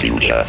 future.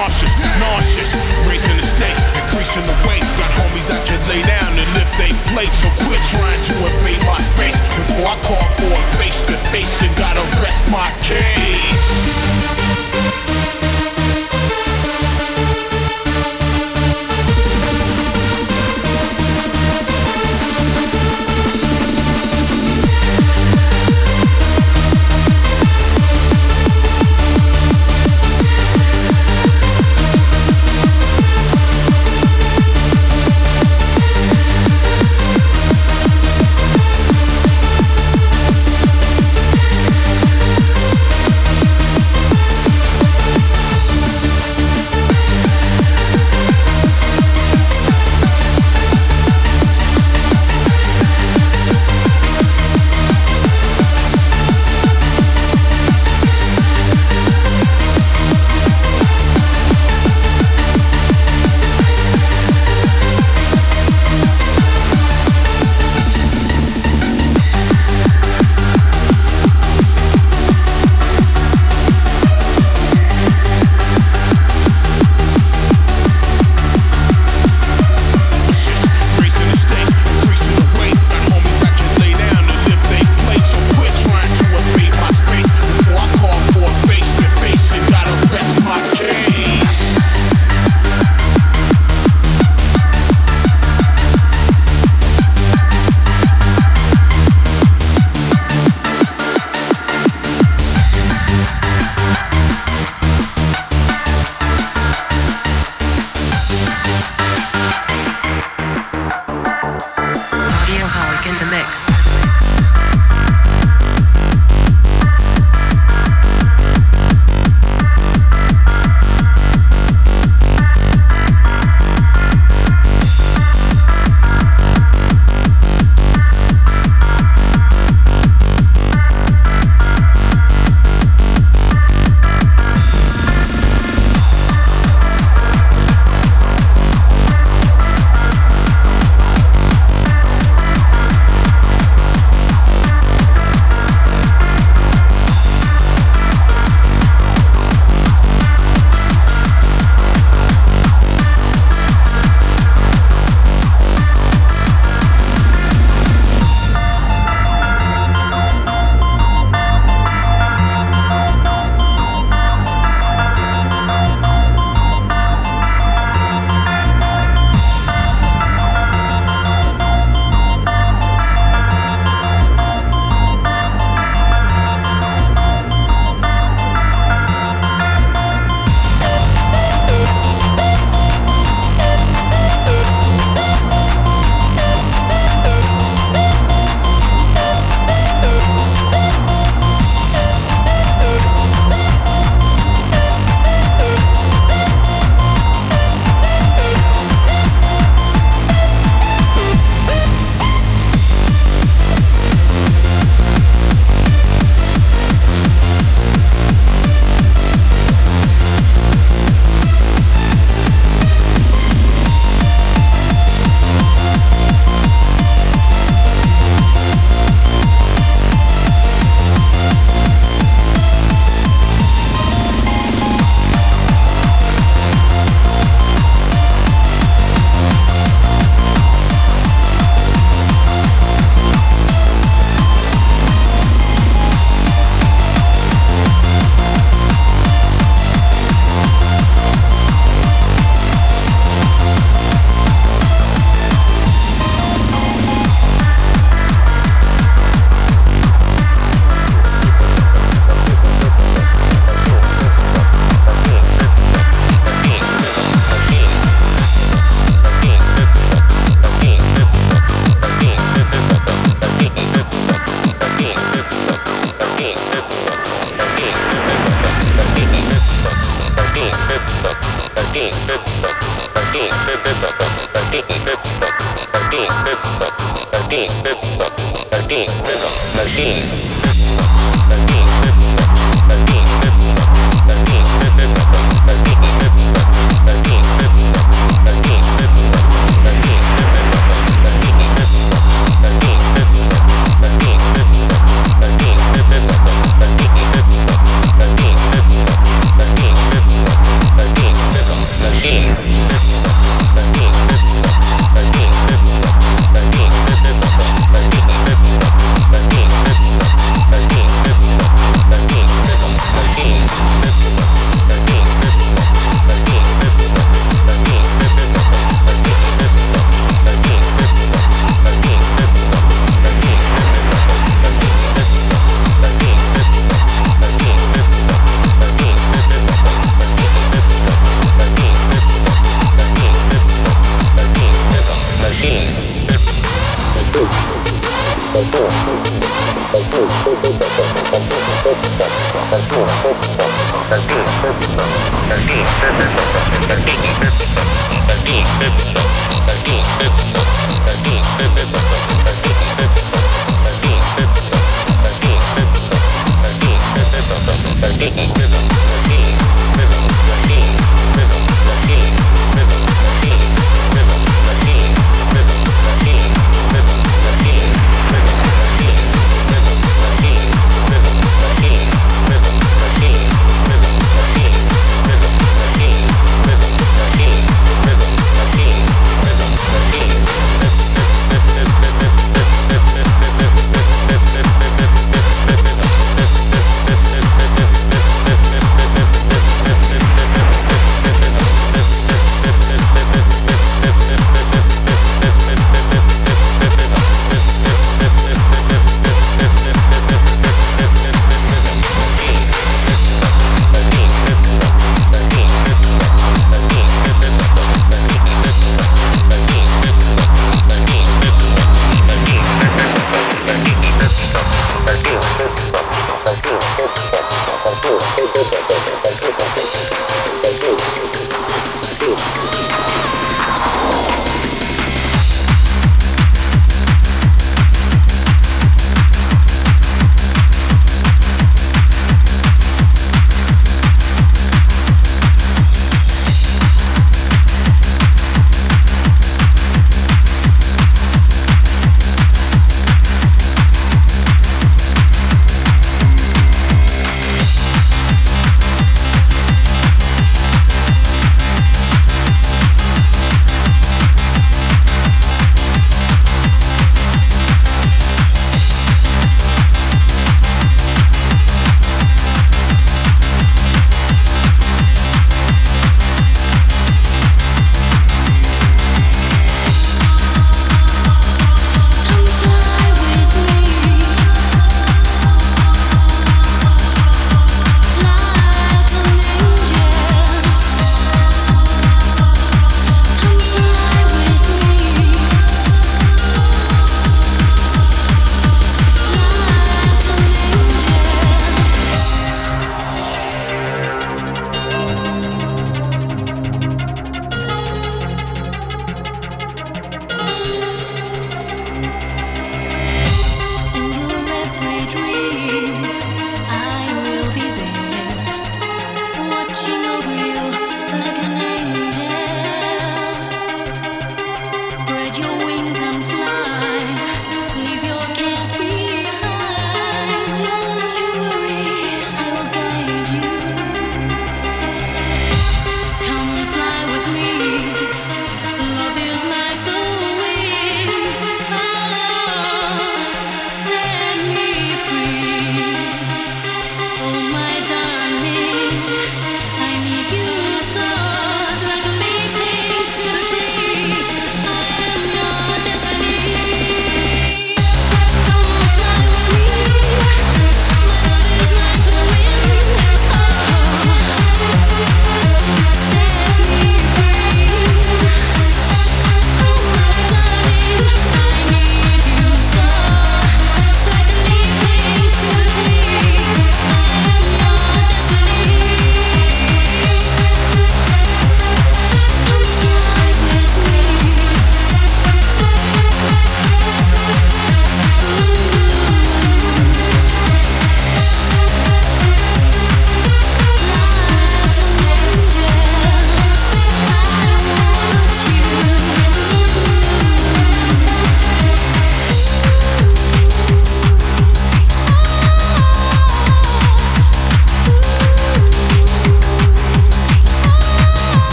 cautious, nauseous, racing the stakes, increasing the weight. Got homies I can lay down and lift they plate. So quit trying to invade my space before I call for a face to face and gotta rest my case.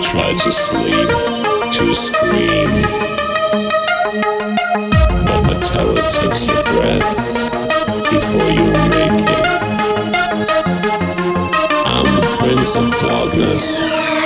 try to sleep, to scream. But the terror takes a breath before you make it. I'm the Prince of Darkness.